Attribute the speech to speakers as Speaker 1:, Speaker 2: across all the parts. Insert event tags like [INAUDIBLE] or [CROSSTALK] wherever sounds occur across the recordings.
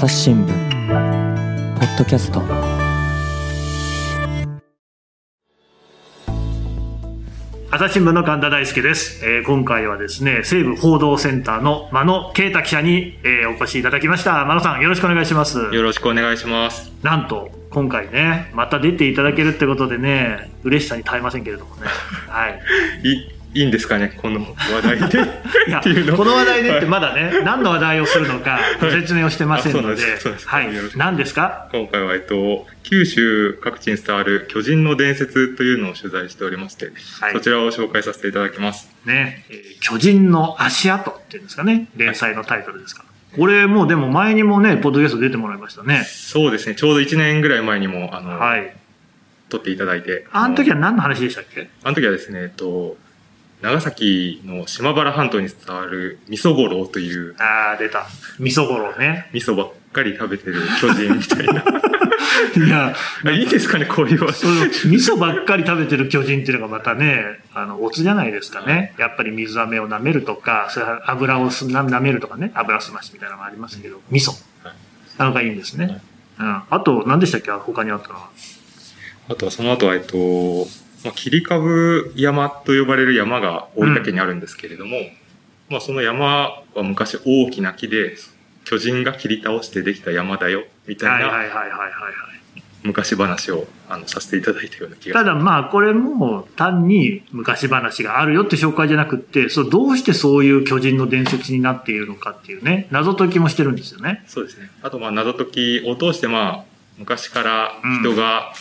Speaker 1: 朝日新聞ポッドキャスト。
Speaker 2: 朝日新聞の神田大輔です、えー今回はですね西部報道センターの真野啓太記者に、えーお越しいただきました。真野さんよろしくお願いします。
Speaker 3: よろしくお願いします。
Speaker 2: なんと今回ねまた出ていただけるってことでね嬉しさに耐えませんけれどもね。はい [LAUGHS]
Speaker 3: いいいんですかね、この話題で。[LAUGHS]
Speaker 2: いや
Speaker 3: っていうの。
Speaker 2: この話題でってまだね、何の話題をするのかご説明をしてませんので。はい。何ですか？
Speaker 3: 今回は、えっと、九州各地に伝わる巨人の伝説というのを取材しておりまして、
Speaker 2: はい。
Speaker 3: そちらを紹介させていただきます。
Speaker 2: ね、えー巨人の足跡っていうんですかね？連載のタイトルですか？らこれもうでも前にもねポッドキャスト出てもらいましたね。
Speaker 3: そうですね、ちょうど1年ぐらい前にも、あの、
Speaker 2: はい。
Speaker 3: 撮っていただいて。
Speaker 2: あの時は何の話でしたっけ？
Speaker 3: あの時はですね、えっと、長崎の島原半島に伝わる味噌五郎という
Speaker 2: ああ出た味噌五郎ね
Speaker 3: 味噌ばっかり食べてる巨人みたいな。[LAUGHS]
Speaker 2: いや [LAUGHS]
Speaker 3: あいいですかね、こういう
Speaker 2: 味噌ばっかり食べてる巨人っていうのがまたね、あの、オツじゃないですかね。やっぱり水飴を舐めるとか、油をすな舐めるとかね、油すましみたいなのがありますけど、味噌
Speaker 3: はい。
Speaker 2: なのがいいんですね。
Speaker 3: はい
Speaker 2: うん。あと、何でしたっけ？他にあったのは。
Speaker 3: あとはその後は、えっと、まあ、切り株山と呼ばれる山が大分県にあるんですけれども、まあその山は昔大きな木で、巨人が切り倒してできた山だよ、みた
Speaker 2: はい
Speaker 3: いな
Speaker 2: はいはいはいはいはい。
Speaker 3: 昔話をあのさせていただいたような気が
Speaker 2: ただまあ、これも単に昔話があるよって紹介じゃなくって、そうどうしてそういう巨人の伝説になっているのかっていうね、謎解きもしてるんですよね。
Speaker 3: そうですね。あとまあ謎解きを通してまあ昔から人が、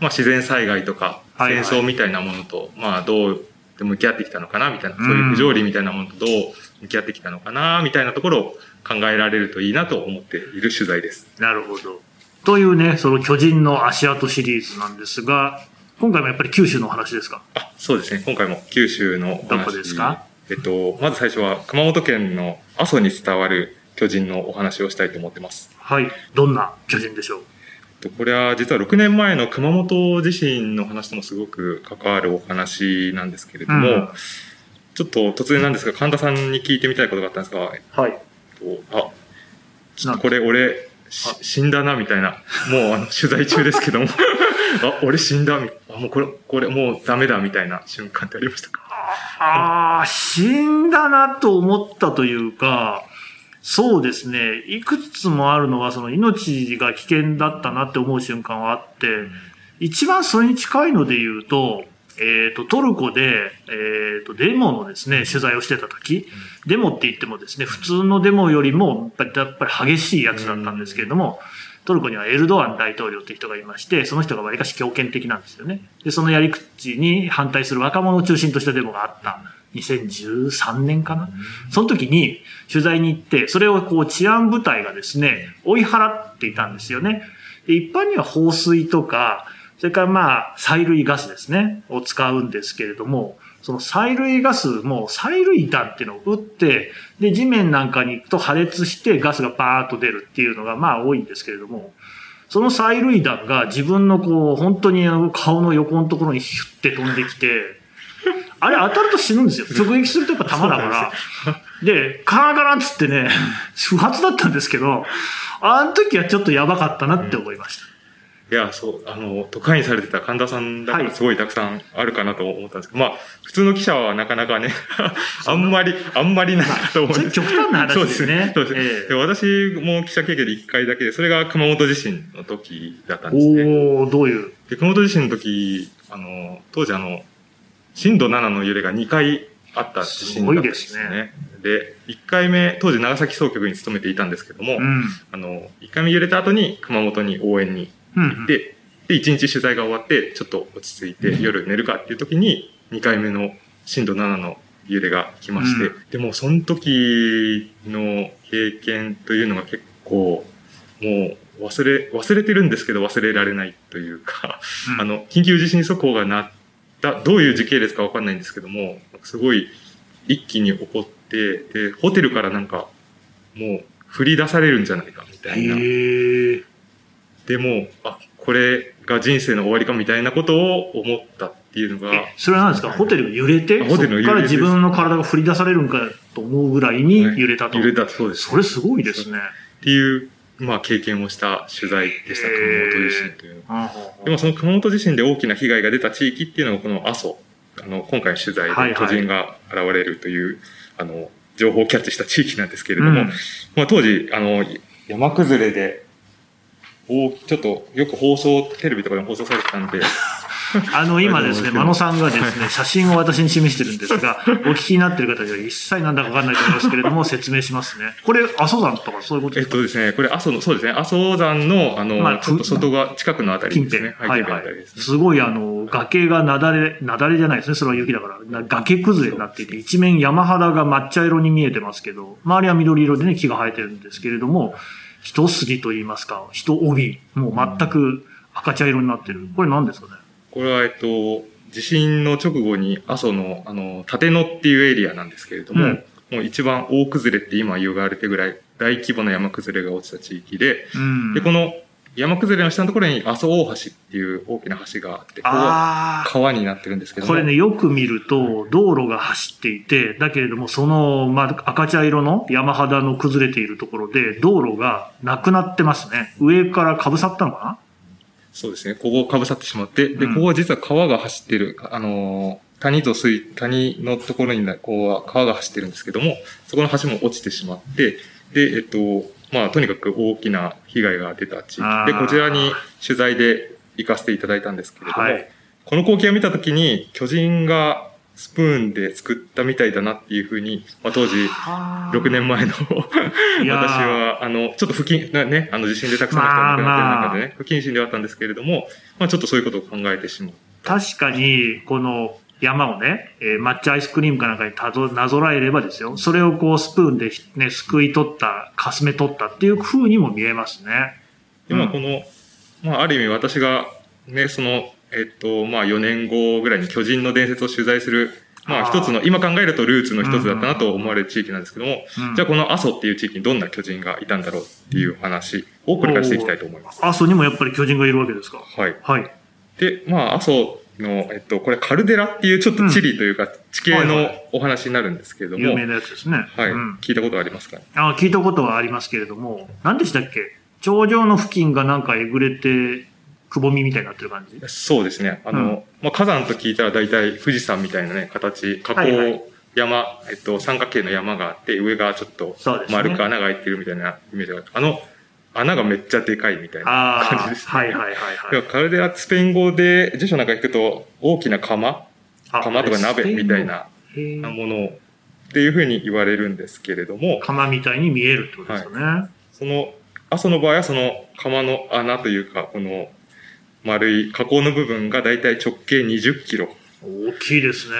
Speaker 3: まあ自然災害とか戦争みたいなものとまあどうで向き合ってきたのかなみたいな、そういう
Speaker 2: うん
Speaker 3: 不条理みたいなものとどう向き合ってきたのかなみたいなところを考えられるといいなと思っている取材です。
Speaker 2: なるほど。というね、その巨人の足跡シリーズなんですが、今回もやっぱり九州のお話ですか？
Speaker 3: あ、そうですね。今回も九州のお話
Speaker 2: どこですか？
Speaker 3: えっと、まず最初は熊本県の阿蘇に伝わる巨人のお話をしたいと思ってます。
Speaker 2: はい。どんな巨人でしょう？
Speaker 3: とこれは実は6年前の熊本地震の話ともすごく関わるお話なんですけれども、
Speaker 2: うん。
Speaker 3: ちょっと突然なんですが、神田さんに聞いてみたいことがあったんですが、
Speaker 2: はい。
Speaker 3: と、あ、ちょっとこれ俺、し死んだなみたいな、もうあの取材中ですけども、[LAUGHS] あ、俺死んだみあ、もうこれ、これもうダメだみたいな瞬間ってありましたか？
Speaker 2: ああ、死んだなと思ったというか、そうですね。いくつもあるのは、その命が危険だったなって思う瞬間はあって、一番それに近いので言うと、えっ、と、トルコで、えっ、と、デモのですね、取材をしてた時、デモって言ってもですね、普通のデモよりも、やっぱりやっぱり激しいやつだったんですけれども、トルコにはエルドアン大統領って人がいまして、その人がわりかし強権的なんですよね。で、そのやり口に反対する若者を中心としたデモがあった。2013年かな？その時に取材に行って、それをこう治安部隊がですね、追い払っていたんですよね。で一般には放水とか、それからまあ、催涙ガスですね、を使うんですけれども、その催涙ガスも催涙弾っていうのを撃って、で、地面なんかに行くと破裂してガスがバーッと出るっていうのがまあ多いんですけれども、その催涙弾が自分のこう、本当にあの顔の横のところにヒュッて飛んできて、あれ当たると死ぬんですよ。直撃するとやっぱ弾だから。で、カランカランっつってね、不発だったんですけど、あの時はちょっとやばかったなって思いました。
Speaker 3: いや、そう、あの、都会にされてた神田さんだか
Speaker 2: はい
Speaker 3: らすごいたくさんあるかなと思ったんですけど、まあ、普通の記者はなかなかね、[LAUGHS] あんまり、あんまりないかと思うんです
Speaker 2: 極端な話ですね
Speaker 3: そうですね。
Speaker 2: ええ
Speaker 3: で私も記者経験で1回だけで、それが熊本地震の時だったんですね。
Speaker 2: おー、どういう？
Speaker 3: で、熊本地震の時、あの、当時あの、震度7の揺れが2回あった地震だったんですよね。で1回目、当時長崎総局に勤めていたんですけども、
Speaker 2: うん。
Speaker 3: あの、1回目揺れた後に熊本に応援に
Speaker 2: うん。
Speaker 3: で、で、1日取材が終わって、ちょっと落ち着いて夜寝るかっていう時に、2回目の震度7の揺れが来まして、
Speaker 2: うん
Speaker 3: でもその時の経験というのが結構、もう忘れ、忘れてるんですけど忘れられないというか、
Speaker 2: うん
Speaker 3: あの、緊急地震速報がなった、どういう時系列かわかんないんですけども、すごい一気に起こって、で、ホテルからなんか、もう振り出されるんじゃないかみたいな。でも、あ、これが人生の終わりかみたいなことを思ったっていうのが、
Speaker 2: えそれは何ですか？ホテルが揺れて、
Speaker 3: あホテル
Speaker 2: から自分の体が振り出されるんかと思うぐらいに揺れたと。
Speaker 3: 揺れたそうです。
Speaker 2: それすごいですね。
Speaker 3: っていうまあ、経験をした取材でした、熊本地震という。のでもその熊本地震で大きな被害が出た地域っていうのがこの阿蘇、あの、今回の取材
Speaker 2: はいはい。
Speaker 3: で巨人が現れるという、あの、情報をキャッチした地域なんですけれども、
Speaker 2: うん。
Speaker 3: まあ当時、あの、山崩れで、大きちょっとよく放送、テレビとかでも放送されてたんで、[LAUGHS]
Speaker 2: あの、今ですね、真野さんがですね、写真を私に示してるんですが、お聞きになってる方には一切なんだかわかんないと思いますけれども、説明しますね。これ、阿蘇山とかそういうこと
Speaker 3: えっ
Speaker 2: ですか？
Speaker 3: とですね、これ阿蘇の、そうですね、阿蘇山の、あの、
Speaker 2: まあ
Speaker 3: ちょっと外側、近くのあたり。ですね。
Speaker 2: はい
Speaker 3: 近辺の
Speaker 2: はい
Speaker 3: す。
Speaker 2: ごいあの、崖がなだれ、なだれじゃないですね。それは雪だから。な崖崩れになっていて、一面山肌が抹茶色に見えてますけど、周りは緑色でね、木が生えてるんですけれども、一筋と言いますか、一帯、もう全く赤茶色になってる。これ何ですかね？
Speaker 3: これは、えっと、地震の直後に阿蘇の、あの、立野っていうエリアなんですけれども、
Speaker 2: うん
Speaker 3: もう一番大崩れって今言われてぐらい大規模な山崩れが落ちた地域で、
Speaker 2: うん。
Speaker 3: で、この山崩れの下のところに阿蘇大橋っていう大きな橋があって、ここ川になってるんですけども
Speaker 2: これね、よく見ると、道路が走っていて、だけれども、その、まあ、赤茶色の山肌の崩れているところで、道路がなくなってますね。上から被さったのか
Speaker 3: そうですね。ここをかぶさってしまって、で、
Speaker 2: うん
Speaker 3: ここは実は川が走ってる、あのー、谷と水、谷のところにな、こう、川が走ってるんですけども、そこの橋も落ちてしまって、で、えっと、まあ、とにかく大きな被害が出た地域。で、こちらに取材で行かせていただいたんですけれども、
Speaker 2: はい。
Speaker 3: この光景を見たときに、巨人がスプーンで作ったみたいだなっていうふうに、まあ、当時、
Speaker 2: な
Speaker 3: 6年前の私は、あの、ちょっと不謹、なね、あの地震でたくさんの人が亡くなってる中でね、不謹慎ではあったんですけれども、まあちょっとそういうことを考えてしまう。
Speaker 2: 確かに、この山をね、えー抹茶アイスクリームかなんかにたどなぞらえればですよ、それをこうスプーンでね、すくい取った、かすめ取ったっていう風にも見えますね。
Speaker 3: で、まあ
Speaker 2: うん
Speaker 3: この、まあある意味私がね、その、えっと、まあ4年後ぐらいに巨人の伝説を取材する、まあ一つの、今考えるとルーツの一つだったなと思われる地域なんですけども、
Speaker 2: うん
Speaker 3: じゃあこの阿蘇っていう地域にどんな巨人がいたんだろうっていう話をこれからしていきたいと思います。
Speaker 2: 阿蘇にもやっぱり巨人がいるわけですか？
Speaker 3: はい。
Speaker 2: はい。
Speaker 3: で、まあ、阿蘇の、えっと、これカルデラっていうちょっと地理というか、地形のお話になるんですけれども、
Speaker 2: 有名なやつですね。
Speaker 3: はい、
Speaker 2: うん。
Speaker 3: 聞いたことありますか？ね
Speaker 2: あ聞いたことはありますけれども、何でしたっけ？頂上の付近がなんかえぐれて、くぼみみたいになってる感じ？
Speaker 3: そうですね。あの、
Speaker 2: うん。
Speaker 3: まあ、火山と聞いたら大体富士山みたいなね、形、火口、
Speaker 2: はい。はい
Speaker 3: 山、えっと、三角形の山があって、上がちょっと丸く穴が開いてるみたいなイメージがある。あの、穴がめっちゃでかいみたいな感じです、ね。
Speaker 2: はいはいはいはい。
Speaker 3: カルデラスペイン語で辞書なんか聞くと、大きな釜
Speaker 2: あ
Speaker 3: 釜とか鍋みたい。なものっていうふうに言われるんですけれども、
Speaker 2: 釜みたいに見えるってことですよね。
Speaker 3: その、阿蘇の場合はその釜の穴というか、この丸い加工の部分がだいたい直径20キロ。
Speaker 2: 大きいですね。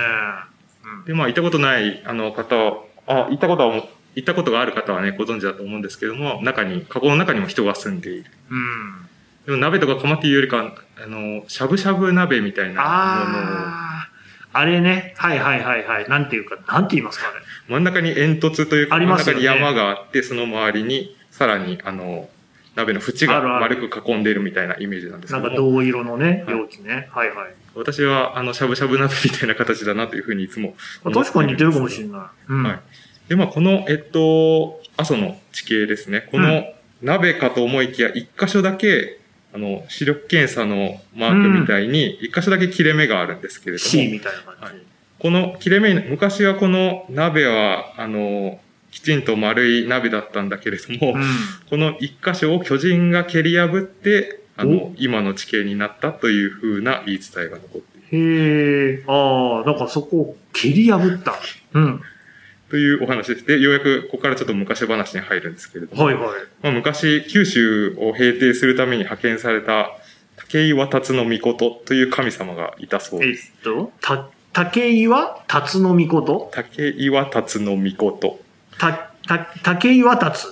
Speaker 3: で、まあ、行ったことない、あの、方は、あ、行ったことは、行ったことがある方はね、ご存知だと思うんですけども、中に、加工の中にも人が住んでいる。
Speaker 2: うん。うん。
Speaker 3: でも鍋とか釜っていうよりか、あの、しゃぶしゃぶ鍋みたいなものを、
Speaker 2: ああ、あれね。はいはいはいはい。なんていうか、なんて言いますかね。
Speaker 3: 真ん中に煙突というか、
Speaker 2: ね
Speaker 3: 真ん中に山があって、その周りに、さらに、あの、鍋の縁が丸く囲んでいるみたいなイメージなんですけ
Speaker 2: なんか銅色のね、
Speaker 3: はい
Speaker 2: 容器ね。はいはい。
Speaker 3: 私は、あの、しゃぶしゃぶ鍋みたいな形だなというふうにいつも
Speaker 2: あ確かに似てるかもしれ
Speaker 3: ない。
Speaker 2: ない。うん。
Speaker 3: はいで、まあ、この、えっと、阿蘇の地形ですね。こ
Speaker 2: うん
Speaker 3: の鍋かと思いきや、一箇所だけ、あの、視力検査のマークみたいに、一箇所だけ切れ目があるんですけれど
Speaker 2: C
Speaker 3: も、
Speaker 2: みたいな感じ。
Speaker 3: はいこの切れ目、昔はこの鍋は、あの、きちんと丸い鍋だったんだけれども、
Speaker 2: うん。
Speaker 3: この一箇所を巨人が蹴り破って、あ
Speaker 2: お
Speaker 3: の、今の地形になったというふうな言い伝えが残っている。
Speaker 2: へえ、ああ、だからそこを蹴り破った。うん。
Speaker 3: というお話です。で、ようやくここからちょっと昔話に入るんですけれども、
Speaker 2: はいはい。
Speaker 3: まあ、昔、九州を平定するために派遣された、竹岩辰野命という神様がいたそう
Speaker 2: えっ
Speaker 3: です。
Speaker 2: と、た、竹岩辰の御事
Speaker 3: 竹岩辰野命。
Speaker 2: た、た、竹岩達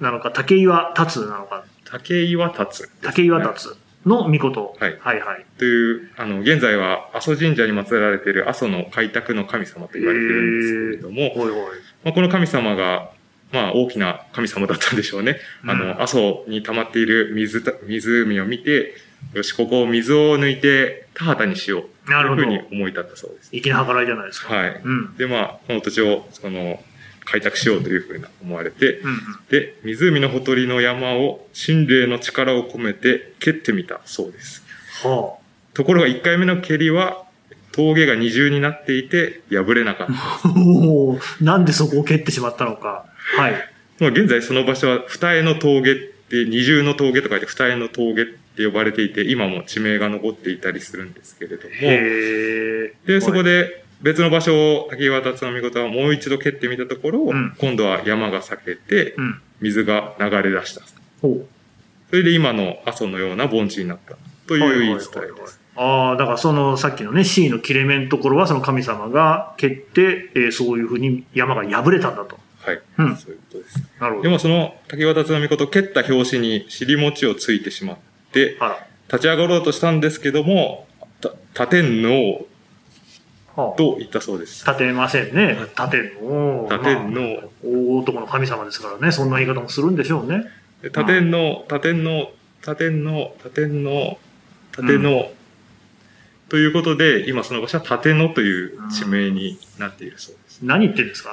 Speaker 2: なのか、竹岩達なのか、
Speaker 3: 竹岩辰、
Speaker 2: 竹岩達の御事。
Speaker 3: はい
Speaker 2: はいはい。
Speaker 3: という、あの、現在は阿蘇神社に祀られている阿蘇の開拓の神様と言われているんですけれども、
Speaker 2: ほいほい。
Speaker 3: まあ、この神様が、まあ、大きな神様だったんでしょうね。あ
Speaker 2: うん
Speaker 3: の、阿蘇に溜まっている水た、湖を見て、よし、ここを水を抜いて田畑にしよう。と
Speaker 2: ないるほど
Speaker 3: うふうに思い立ったそうです。
Speaker 2: 粋な計らいじゃないですか。
Speaker 3: はい。
Speaker 2: うん。
Speaker 3: で、まあ、この土地を、その、開拓しようというふうな思われて、
Speaker 2: うんうん。
Speaker 3: で、湖のほとりの山を神霊の力を込めて蹴ってみたそうです。
Speaker 2: は
Speaker 3: ところが1回目の蹴りは、峠が二重になっていて破れなかった。
Speaker 2: あ。おーなんでそこを蹴ってしまったのか。はい。
Speaker 3: まあ現在その場所は二重の峠って、二重の峠と書いて二重の峠って呼ばれていて、今も地名が残っていたりするんですけれども、
Speaker 2: へえ。
Speaker 3: で、そこ
Speaker 2: で。
Speaker 3: で別の場所を滝岩達の御事はもう一度蹴ってみたところ、
Speaker 2: うん
Speaker 3: 今度は山が裂けて
Speaker 2: うん。
Speaker 3: 水が流れ出した。
Speaker 2: ほ
Speaker 3: それで今の阿蘇のような盆地になったと
Speaker 2: う。
Speaker 3: いう言い伝えです。
Speaker 2: はいはいはいはいああ、だからそのさっきのね、C の切れ目のところはその神様が蹴って、えーそういうふうに山が破れたんだと。
Speaker 3: はい。
Speaker 2: うん
Speaker 3: そういうことです。
Speaker 2: なるほど。
Speaker 3: でもその滝岩達の御事を蹴った拍子に尻餅をついてしまって。立ち上がろうとしたんですけども、た立てんの
Speaker 2: はあ、
Speaker 3: と言ったそうです。
Speaker 2: 立てませんね。立てんの。
Speaker 3: 立てんの、
Speaker 2: まあ大男の神様ですからね。そんな言い方もするんでしょうね。
Speaker 3: で立てんの、立てんの、立てんの、立てんの、立ての、ということで、今その場所は立野という地名になっているそうです。
Speaker 2: 何言ってんですか？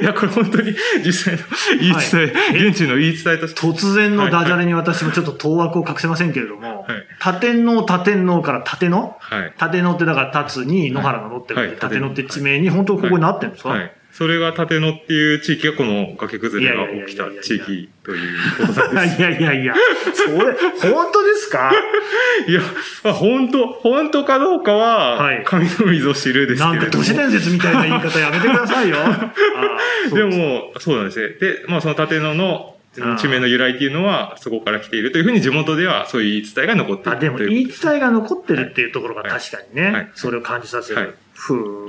Speaker 3: いや、これ本当に実際の言い伝え、
Speaker 2: はい。
Speaker 3: 現地の言い伝えとして、
Speaker 2: 突然のダジャレに私もちょっと当惑を隠せませんけれども、
Speaker 3: はい。
Speaker 2: 立天王立から立野
Speaker 3: はい。
Speaker 2: 立野ってだから立つに野原が乗ってるんで、
Speaker 3: はい。
Speaker 2: 立野って地名に本当ここになってるんですか、
Speaker 3: はい。それが立野っていう地域がこの崖崩れが起きた地域ということなんです。
Speaker 2: いやいやいや、[LAUGHS] それ、本当ですか？
Speaker 3: いや、まあ、本当、本当かどうか
Speaker 2: は、
Speaker 3: はい神の溝知るですけれども。
Speaker 2: なんか都市伝説みたいな言い方やめてくださいよ。[LAUGHS]
Speaker 3: です。も、そうなんですね。で、まあその立野の地名の由来っていうのは、そこから来ているというふうに地元ではそういう言い伝えが残ってい
Speaker 2: あ、
Speaker 3: る
Speaker 2: でも言い伝えが残ってるっていうところが確かにね、
Speaker 3: はい。
Speaker 2: それを感じさせる。
Speaker 3: はい。
Speaker 2: ふー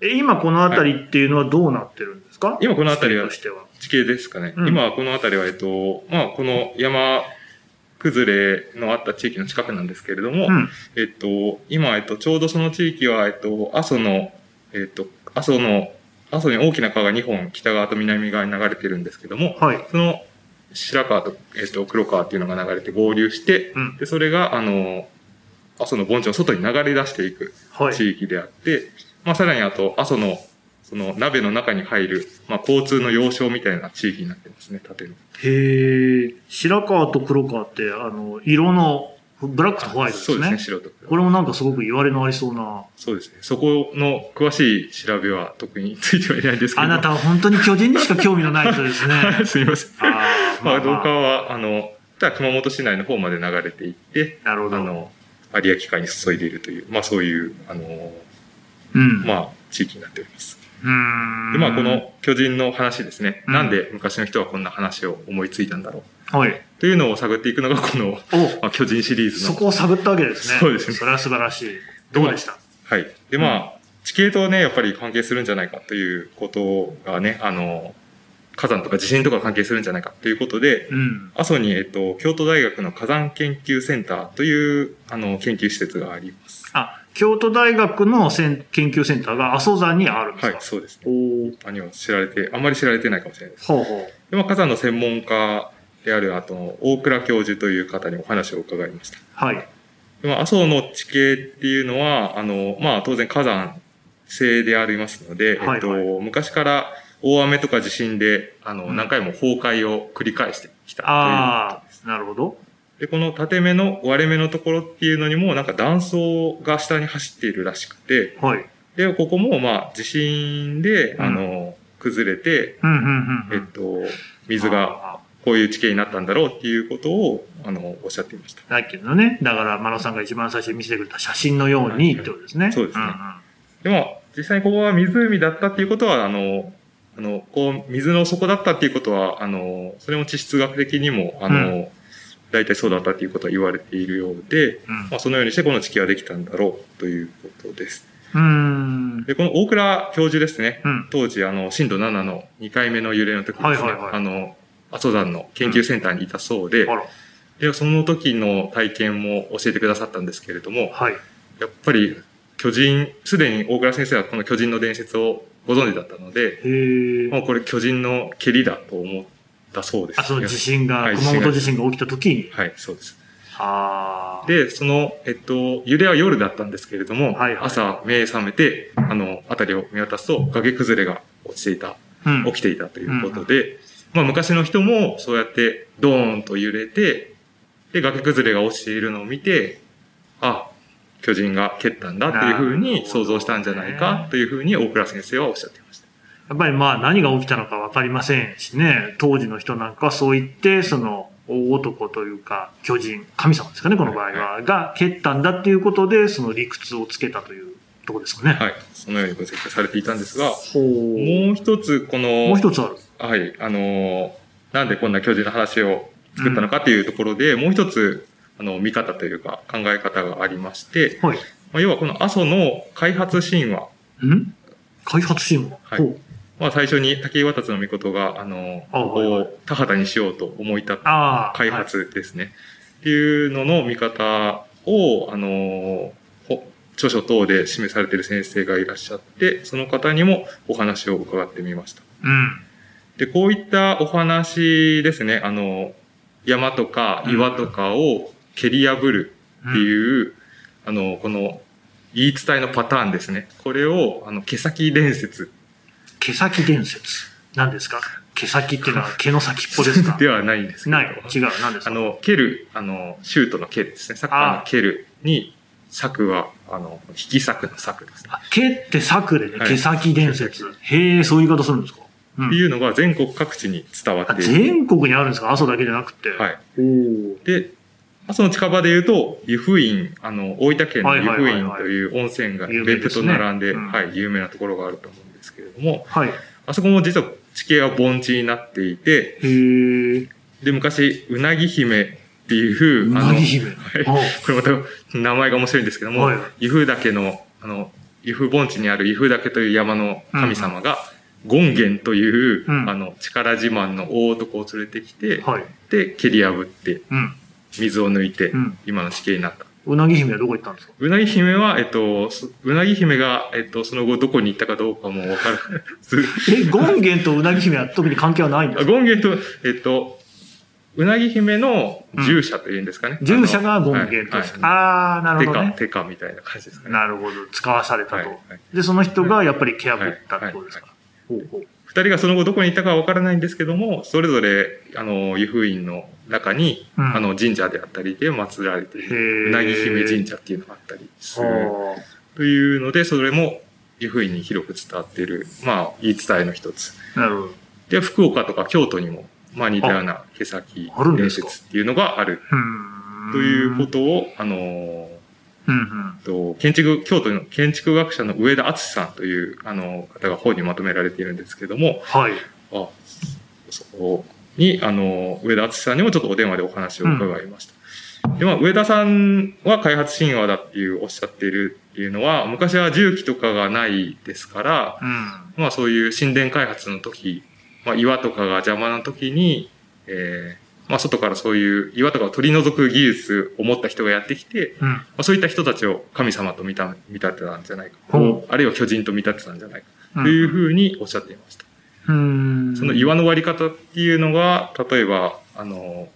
Speaker 2: え今この辺りっていうのはどうなってるんですか？
Speaker 3: 今この辺りは
Speaker 2: 地形
Speaker 3: ですかね。
Speaker 2: うん
Speaker 3: 今この辺りは、えっと、まあこの山崩れのあった地域の近くなんですけれども、
Speaker 2: うん。
Speaker 3: えっと、今、えっと、ちょうどその地域は、えっと、阿蘇の、えっと、阿蘇の、阿蘇に大きな川が2本北側と南側に流れてるんですけども、
Speaker 2: はい。
Speaker 3: その白川と、えっと、黒川っていうのが流れて合流して、
Speaker 2: うん。
Speaker 3: で、それが、あの、阿蘇の盆地の外に流れ出していく
Speaker 2: はい。
Speaker 3: 地域であって、まあ、さらにあと、阿蘇の、その鍋の中に入る、まあ、交通の要衝みたいな地域になってますね、縦の。
Speaker 2: へえ。白川と黒川って、あの、色の、ブラックとホワイトですね。
Speaker 3: そうですね、白と黒。
Speaker 2: これもなんかすごく言われのありそうな。
Speaker 3: そうですね。そこの詳しい調べは特についてはいないんですけど。
Speaker 2: あなたは本当に巨人にしか興味のない人ですね。[LAUGHS]
Speaker 3: すみません。
Speaker 2: ああ、
Speaker 3: まあ、動
Speaker 2: まあまあ、
Speaker 3: 画は、あの、ただ熊本市内の方まで流れていって、
Speaker 2: なるほど。
Speaker 3: あの、有明海に注いでいるという、まあそういう、あの、
Speaker 2: うん。
Speaker 3: まあ、地域になっております。で、まあこ、の巨人の話ですね。
Speaker 2: うん
Speaker 3: なんで昔の人はこんな話を思いついたんだろう。
Speaker 2: はい。
Speaker 3: というのを探っていくのがこの、
Speaker 2: お
Speaker 3: まあ、巨人シリーズ
Speaker 2: そ
Speaker 3: の。
Speaker 2: こを探ったわけですね。
Speaker 3: そうですね
Speaker 2: それは素晴らしい。どうでした？
Speaker 3: はい。で、まあ、地形とね、やっぱり関係するんじゃないかということがね、あの、火山とか地震とか関係するんじゃないかということで、
Speaker 2: うん。
Speaker 3: 阿蘇に、えっと、京都大学の火山研究センターという、あの、研究施設があり
Speaker 2: 京都大学のせん研究センターが阿蘇山にあるんですか？
Speaker 3: はい、そうですね。
Speaker 2: おー
Speaker 3: 他には知られて、あんまり知られてないかもしれないです。
Speaker 2: ほうほ
Speaker 3: で、まあ、火山の専門家である、あと、大倉教授という方にお話を伺いました。
Speaker 2: う。はい。
Speaker 3: でまあ、阿蘇の地形っていうのは、あの、まあ、当然火山性でありますので、
Speaker 2: はい
Speaker 3: えっと、昔から大雨とか地震で、あの、
Speaker 2: うん
Speaker 3: 何回も崩壊を繰り返してきたという
Speaker 2: あ
Speaker 3: ことです。
Speaker 2: あ、なるほど。
Speaker 3: で、この縦目の割れ目のところっていうのにも、なんか断層が下に走っているらしくて、
Speaker 2: はい。
Speaker 3: で、ここも、まあ、地震で、
Speaker 2: うん
Speaker 3: あの、崩れて、
Speaker 2: うん、うん、うん。
Speaker 3: えっと、水が
Speaker 2: あ
Speaker 3: こういう地形になったんだろうっていうことを、あの、おっしゃっていました。
Speaker 2: ー。だけどね、だから、真野さんが一番最初に見せてくれた写真のようにってことですね。
Speaker 3: そうですね
Speaker 2: んん
Speaker 3: でも、実際にここは湖だったっていうことは、あの、あの、こう、水の底だったっていうことは、あの、それも地質学的にも、あの、大体そうだったということは言われているようで、
Speaker 2: うん
Speaker 3: まあ、そのようにしてこの地形はできたんだろうということです。で、この大倉教授ですね、
Speaker 2: うん。
Speaker 3: 当時、あの、震度7の2回目の揺れの時ですね、
Speaker 2: はいはいはい
Speaker 3: あの、阿蘇山の研究センターにいたそうで、
Speaker 2: あら。
Speaker 3: で、その時の体験も教えてくださったんですけれども、
Speaker 2: はい。
Speaker 3: やっぱり巨人、すでに大倉先生はこの巨人の伝説をご存知だったので。もうこれ巨人の蹴りだと思ったそうです。
Speaker 2: あ、その地震が、
Speaker 3: はい
Speaker 2: 熊本地震が起きた時に。
Speaker 3: はい、そうです。
Speaker 2: ああ。
Speaker 3: で、その、えっと、揺れは夜だったんですけれども、
Speaker 2: はいはい
Speaker 3: 朝目覚めて、あの、辺りを見渡すと崖崩れが落ちていた、
Speaker 2: うん、
Speaker 3: 起きていたということで、まあ昔の人もそうやってドーンと揺れて、で、崖崩れが落ちているのを見て、あ、巨人が蹴ったんだっていうふうに想像したんじゃないかというふうに大倉先生はおっしゃっていました。
Speaker 2: やっぱりまあ何が起きたのかわかりませんしね、当時の人なんかはそう言って、その大男というか巨人、神様ですかね、この場合は、が蹴ったんだっていうことで、その理屈をつけたというところですかね。
Speaker 3: はい。そのように分析されていたんですが、
Speaker 2: ほう。
Speaker 3: もう一つこの、
Speaker 2: もう一つある。
Speaker 3: はい、あのーなんでこんな巨人の話を作ったのかっていうところで、もう一つ、あの、見方というか考え方がありまして、
Speaker 2: はい。
Speaker 3: まあ、要はこの阿蘇の開発神話、
Speaker 2: ん？開発チーム
Speaker 3: はいまあ最初に竹岩達の御が、あの、
Speaker 2: あ
Speaker 3: こ田畑にしようと思い立った。開発ですね。っていうのの見方を、あの、ほ著書等で示されている先生がいらっしゃって、その方にもお話を伺ってみました。
Speaker 2: はい。うん。
Speaker 3: で、こういったお話ですね、あの、山とか岩とかを蹴り破るっていう、あの、この言い伝えのパターンですね。これを、あの、毛先伝説
Speaker 2: 毛先伝説。何ですか？毛先っていうのは [LAUGHS] 毛の先っぽですか？
Speaker 3: ではないんですけど、
Speaker 2: ない。違う。何ですか？
Speaker 3: あの、蹴る、あの、シュートの蹴ですね。サッカーの蹴るに、策は、あの、引き策の策ですね。
Speaker 2: あ毛って作でね、
Speaker 3: はい
Speaker 2: 毛先伝説。へえ、そういう言い方するんですか？うん
Speaker 3: っていうのが全国各地に伝わ
Speaker 2: あ
Speaker 3: って。
Speaker 2: 全国にあるんですか？阿蘇だけじゃなくて。
Speaker 3: はい。で、その近場で言うと、湯布院、あの、大分県の湯布院
Speaker 2: はいはいはいはい
Speaker 3: という温泉が別府と並んで、
Speaker 2: うん
Speaker 3: はい、有名なところがあると思うんですけれども、
Speaker 2: はい。
Speaker 3: あそこも実は地形は盆地になっていて。で、昔、うなぎ姫っていう、
Speaker 2: うなぎ姫。
Speaker 3: これまた名前が面白いんですけども、
Speaker 2: はい
Speaker 3: 湯布岳の、あの、湯布盆地にある湯布岳という山の神様が、権現という、
Speaker 2: うん
Speaker 3: あの、力自慢の大男を連れてきて、
Speaker 2: はい。
Speaker 3: で、蹴り破って、
Speaker 2: うん。
Speaker 3: 水を抜いて、
Speaker 2: うん。
Speaker 3: 今の地形になった。
Speaker 2: うなぎ姫はどこ行ったんですか？
Speaker 3: うなぎ姫は、えっと、そうなぎ姫が、えっと、その後どこに行ったかどうかもわからず、[LAUGHS]
Speaker 2: え、ゴンゲンとうなぎ姫は特に関係はないんですか？
Speaker 3: 権現と、えっと、うなぎ姫の従者というんですかね。
Speaker 2: 従者がゴンゲンとして。
Speaker 3: はいはい
Speaker 2: ああ、なる
Speaker 3: テカ、
Speaker 2: ほどね。
Speaker 3: テカみたいな感じですかね。
Speaker 2: なるほど。使わされたと。
Speaker 3: はいはい
Speaker 2: で、その人がやっぱり毛破ったってことですか？ほうほう
Speaker 3: 二人がその後どこに行ったかはわからないんですけども、それぞれ、あの、湯布院の中に、
Speaker 2: うん
Speaker 3: あの、神社であったりで祀られてい
Speaker 2: へ
Speaker 3: る、
Speaker 2: ー
Speaker 3: うなぎ姫神社っていうのがあったりする。
Speaker 2: は
Speaker 3: というので、それも湯布院に広く伝わっている、まあ、言い伝えの一つ。
Speaker 2: あ。なるほど。
Speaker 3: で、福岡とか京都にも、まあ似たような毛先伝説っていうのがある。ということを、あの
Speaker 2: うんうん。
Speaker 3: と、建築、京都の建築学者の上田敦さんという、あの、方が本にまとめられているんですけども、
Speaker 2: はい。
Speaker 3: あそこに、あの、上田敦さんにもちょっとお電話でお話を伺いました。で、まあ、上田さんは開発神話だっていうおっしゃっているっていうのは、昔は重機とかがないですから、
Speaker 2: うん。
Speaker 3: まあそういう神殿開発の時、まあ岩とかが邪魔な時に、えー、まあ外からそういう岩とかを取り除く技術を持った人がやってきて、
Speaker 2: うん。
Speaker 3: まあ、そういった人たちを神様と見た見立てたんじゃないか。
Speaker 2: ほ
Speaker 3: あるいは巨人と見立てたんじゃないか。
Speaker 2: うん
Speaker 3: というふうにおっしゃっていました。
Speaker 2: うん。
Speaker 3: その岩の割り方っていうのが、例えば、あの、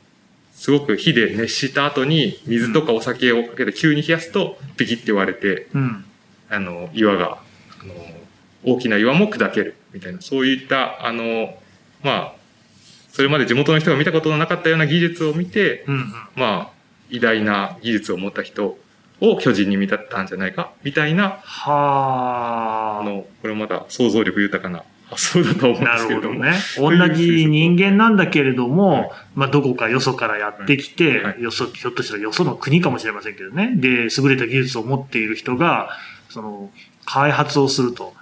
Speaker 3: すごく火で熱した後に水とかお酒をかけて急に冷やすと、ピキって割れて、
Speaker 2: うん。
Speaker 3: あの、岩が、あの、大きな岩も砕ける、みたいな、そういった、あの、まあ、それまで地元の人が見たことのなかったような技術を見て、
Speaker 2: うん。
Speaker 3: まあ、偉大な技術を持った人を巨人に見立てたんじゃないか、みたいな、
Speaker 2: はあ。
Speaker 3: あの、これまた想像力豊かな [LAUGHS] 発想だと思うんで
Speaker 2: な
Speaker 3: すけれども。
Speaker 2: るほどね。[LAUGHS] 同じ人間なんだけれども、まあ、どこかよそからやってきて、
Speaker 3: はい
Speaker 2: よそ、ひょっとしたらよその国かもしれませんけどね。で、優れた技術を持っている人が、その、開発をすると。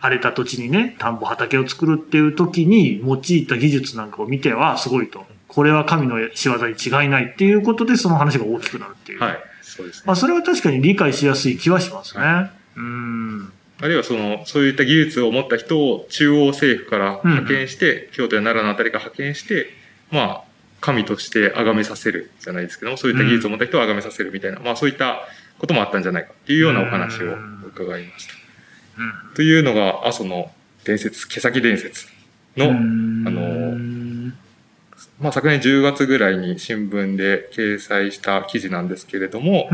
Speaker 2: 荒れた土地にね、田んぼ畑を作るっていう時に用いた技術なんかを見てはすごいと。これは神の仕業に違いないっていうことで、その話が大きくなるっていう。
Speaker 3: はい、そうですね。
Speaker 2: まあ、それは確かに理解しやすい気はしますね。
Speaker 3: は
Speaker 2: うん。
Speaker 3: あるいはその、そういった技術を持った人を中央政府から派遣して、京都や奈良のあたりから派遣して、まあ、神として崇めさせるじゃないですけども、そういった技術を持った人を崇めさせるみたいな、まあそういったこともあったんじゃないかっていうようなお話を伺いました。
Speaker 2: うん
Speaker 3: というのが、阿蘇の伝説、毛先伝説の、
Speaker 2: うん
Speaker 3: あのまあ昨年10月ぐらいに新聞で掲載した記事なんですけれども。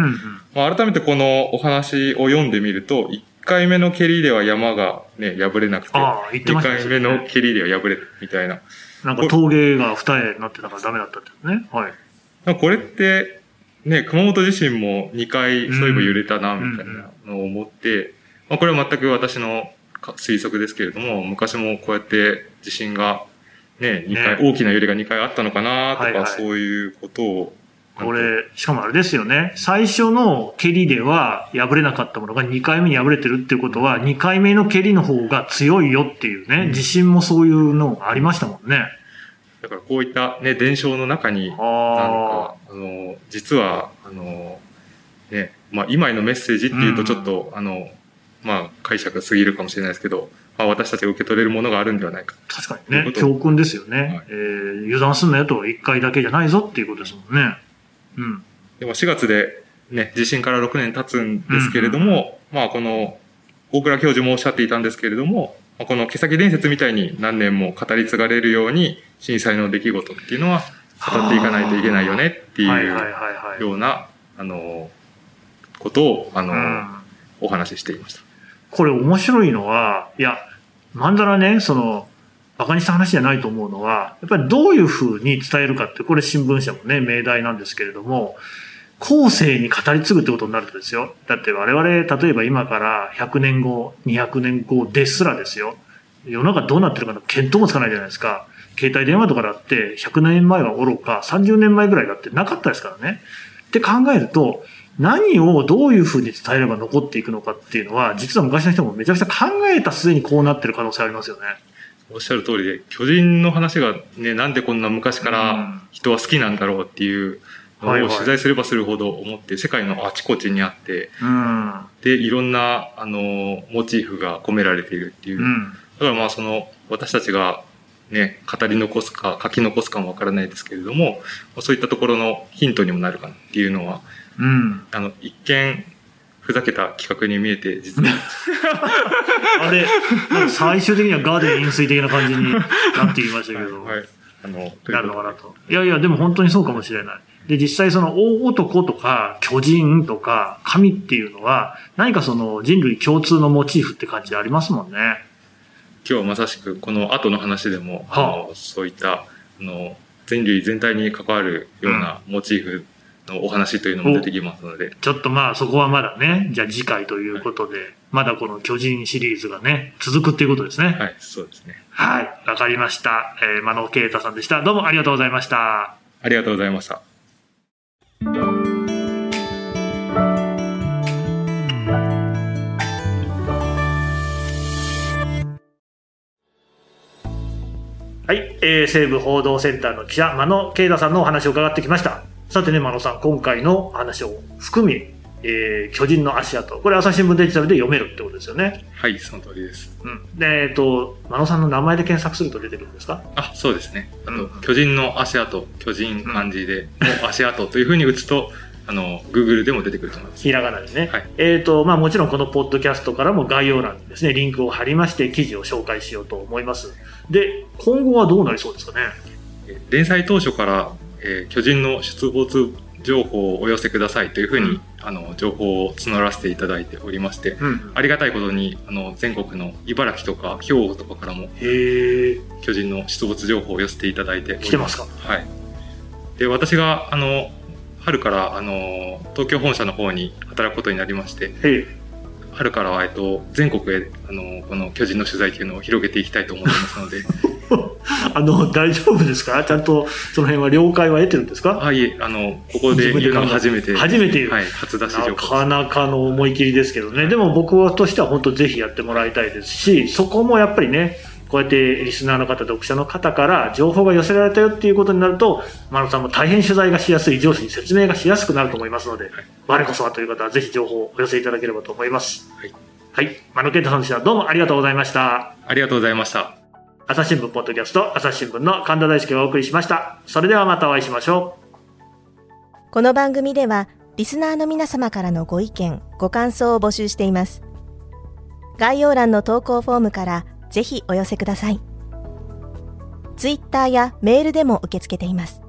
Speaker 3: まあ、改めてこのお話を読んでみると、1回目の蹴りでは山がね、破れなくて、
Speaker 2: てま
Speaker 3: 2
Speaker 2: したね。
Speaker 3: 回目の蹴りでは破れるみたいな。
Speaker 2: なんか峠が二重になってたからダメだったってね。はい。
Speaker 3: まあこれって、ね、熊本地震も2回そういえば揺れたな、みたいなのを思って、まあ、これは全く私のか推測ですけれども、昔もこうやって地震が、ね、2回、
Speaker 2: ね。
Speaker 3: 大きな揺れが2回あったのかな、とか、
Speaker 2: はいはい。
Speaker 3: そういうことを、
Speaker 2: これ、しかもあれですよね。最初の蹴りでは破れなかったものが2回目に破れてるっていうことは、2回目の蹴りの方が強いよっていうね、自信もそういうのがありましたもんね。
Speaker 3: だからこういったね、伝承の中に、なん
Speaker 2: あ
Speaker 3: か、あの、実は、あの、ね、まあ、今へのメッセージっていうとちょっと、あの、まあ、解釈が過ぎるかもしれないですけど、まあ、私たちが受け取れるものがあるんではないか。
Speaker 2: あ、確かにね、教訓ですよね。
Speaker 3: はい
Speaker 2: えー油断すんなよと、1回だけじゃないぞっていうことですもんね。うん。
Speaker 3: でも4月でね、地震から6年経つんですけれども、まあこの、大倉教授もおっしゃっていたんですけれども、まあこの毛先伝説みたいに何年も語り継がれるように震災の出来事っていうのは語っていかないといけないよねっていう。ような、あの、ことを、あの、
Speaker 2: うん
Speaker 3: お話ししていました。
Speaker 2: これ面白いのは、いや、まんざらね、その、馬鹿にした話じゃないと思うのは、やっぱりどういうふうに伝えるかって、これ新聞社もね、命題なんですけれども、後世に語り継ぐってことになるとですよ。だって我々、例えば今から100年後、200年後ですらですよ。世の中どうなってるかの見当もつかないじゃないですか。携帯電話とかだって100年前は愚か、30年前ぐらいだってなかったですからね。って考えると、何をどういうふうに伝えれば残っていくのかっていうのは、実は昔の人もめちゃくちゃ考えた末にこうなってる可能性ありますよね。
Speaker 3: おっしゃる通りで、巨人の話がね、なんでこんな昔か
Speaker 2: う
Speaker 3: ら
Speaker 2: ん
Speaker 3: 人は好きなんだろうっていうのを取材すればするほど思って、世界のあちこちにあって、
Speaker 2: うん。
Speaker 3: で、いろんな、あの、モチーフが込められているっていう。だ
Speaker 2: うん。
Speaker 3: からまあその、私たちがね、語り残すか書き残すかもわからないですけれども、そういったところのヒントにもなるかなっていうのは、
Speaker 2: うん。
Speaker 3: あの、一見、ふざけた企画に見えて、実は、[LAUGHS]
Speaker 2: あれ、最終的にはガーデン飲水的な感じになっていましたけど。
Speaker 3: はい。あの、とい
Speaker 2: な
Speaker 3: うことで
Speaker 2: るのかなと。いやいや、でも本当にそうかもしれない。で、実際その大男とか巨人とか神っていうのは何かその人類共通のモチーフって感じありますもんね。
Speaker 3: 今日はまさしくこの後の話でも、あの、そういった、あの、人類全体に関わるようなモチーフのお話というのも出てきますので、
Speaker 2: ちょっとまあそこはまだね、じゃあ次回ということで、まだこの巨人シリーズがね、続くっていうことですね。
Speaker 3: はい、そうですね。
Speaker 2: はい。わかりました。えー、真野啓太さんでした。どうもありがとうございました。
Speaker 3: ありがとうございました。
Speaker 2: えー、西部報道センターの記者、真野啓太さんのお話を伺ってきました。さてね、真野さん、今回の話を含み、えー、巨人の足跡。これ朝日新聞デジタルで読めるってことですよね。
Speaker 3: はい、その通りです。
Speaker 2: うん。で、えっ、と、真野さんの名前で検索すると出てくるんですか？
Speaker 3: あ、そうですね。あと、
Speaker 2: うん
Speaker 3: 巨人の足跡、巨人漢字で、の足跡というふうに打つと、あの、Google でも出てくると思います。
Speaker 2: ひらがなでね。
Speaker 3: はい
Speaker 2: えっ、と、まあもちろんこのポッドキャストからも概要欄にですね、リンクを貼りまして記事を紹介しようと思います。で、今後はどうなりそうですかね？
Speaker 3: え連載当初から、えー巨人の出没情報をお寄せくださいというふうに、
Speaker 2: うん
Speaker 3: あの、情報を募らせていただいておりまして、
Speaker 2: うん。
Speaker 3: ありがたいことに、あの、全国の茨城とか兵庫とかからも巨人の出没情報を寄せていただいて
Speaker 2: 来てますか？
Speaker 3: はい。で、私が、あの、春から、あの、東京本社の方に働くことになりまして。春からは、えっと、全国へ、あの、この巨人の取材というのを広げていきたいと思ってますので、[LAUGHS]
Speaker 2: あの、大丈夫ですか？ちゃんとその辺は了解は得てるんですか？
Speaker 3: あ、いえ、あの、ここで言うのは初めて。
Speaker 2: 初めて
Speaker 3: はい、初出し情
Speaker 2: な。かなかの思い切りですけどね。でも僕としては本当ぜひやってもらいたいですし、そこもやっぱりね、こうやってリスナーの方、読者の方から情報が寄せられたよっていうことになると、真野さんも大変取材がしやすい、上司に説明がしやすくなると思いますので、我こそはという方はぜひ情報をお寄せいただければと思います。
Speaker 3: はい。
Speaker 2: はい。真野健太さんでした。どうもありがとうございました。
Speaker 3: ありがとうございました。
Speaker 2: 朝日新聞ポッドキャスト、朝日新聞の神田大輔がお送りしました。それではまたお会いしましょう。
Speaker 4: この番組ではリスナーの皆様からのご意見、ご感想を募集しています。概要欄の投稿フォームからぜひお寄せください。ツイッターやメールでも受け付けています。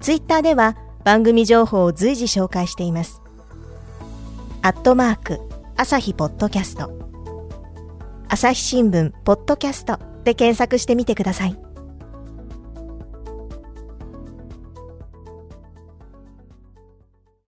Speaker 4: ツイッターでは番組情報を随時紹介しています。アットマーク、朝日ポッドキャスト。朝日新聞ポッドキャストで検索してみてください。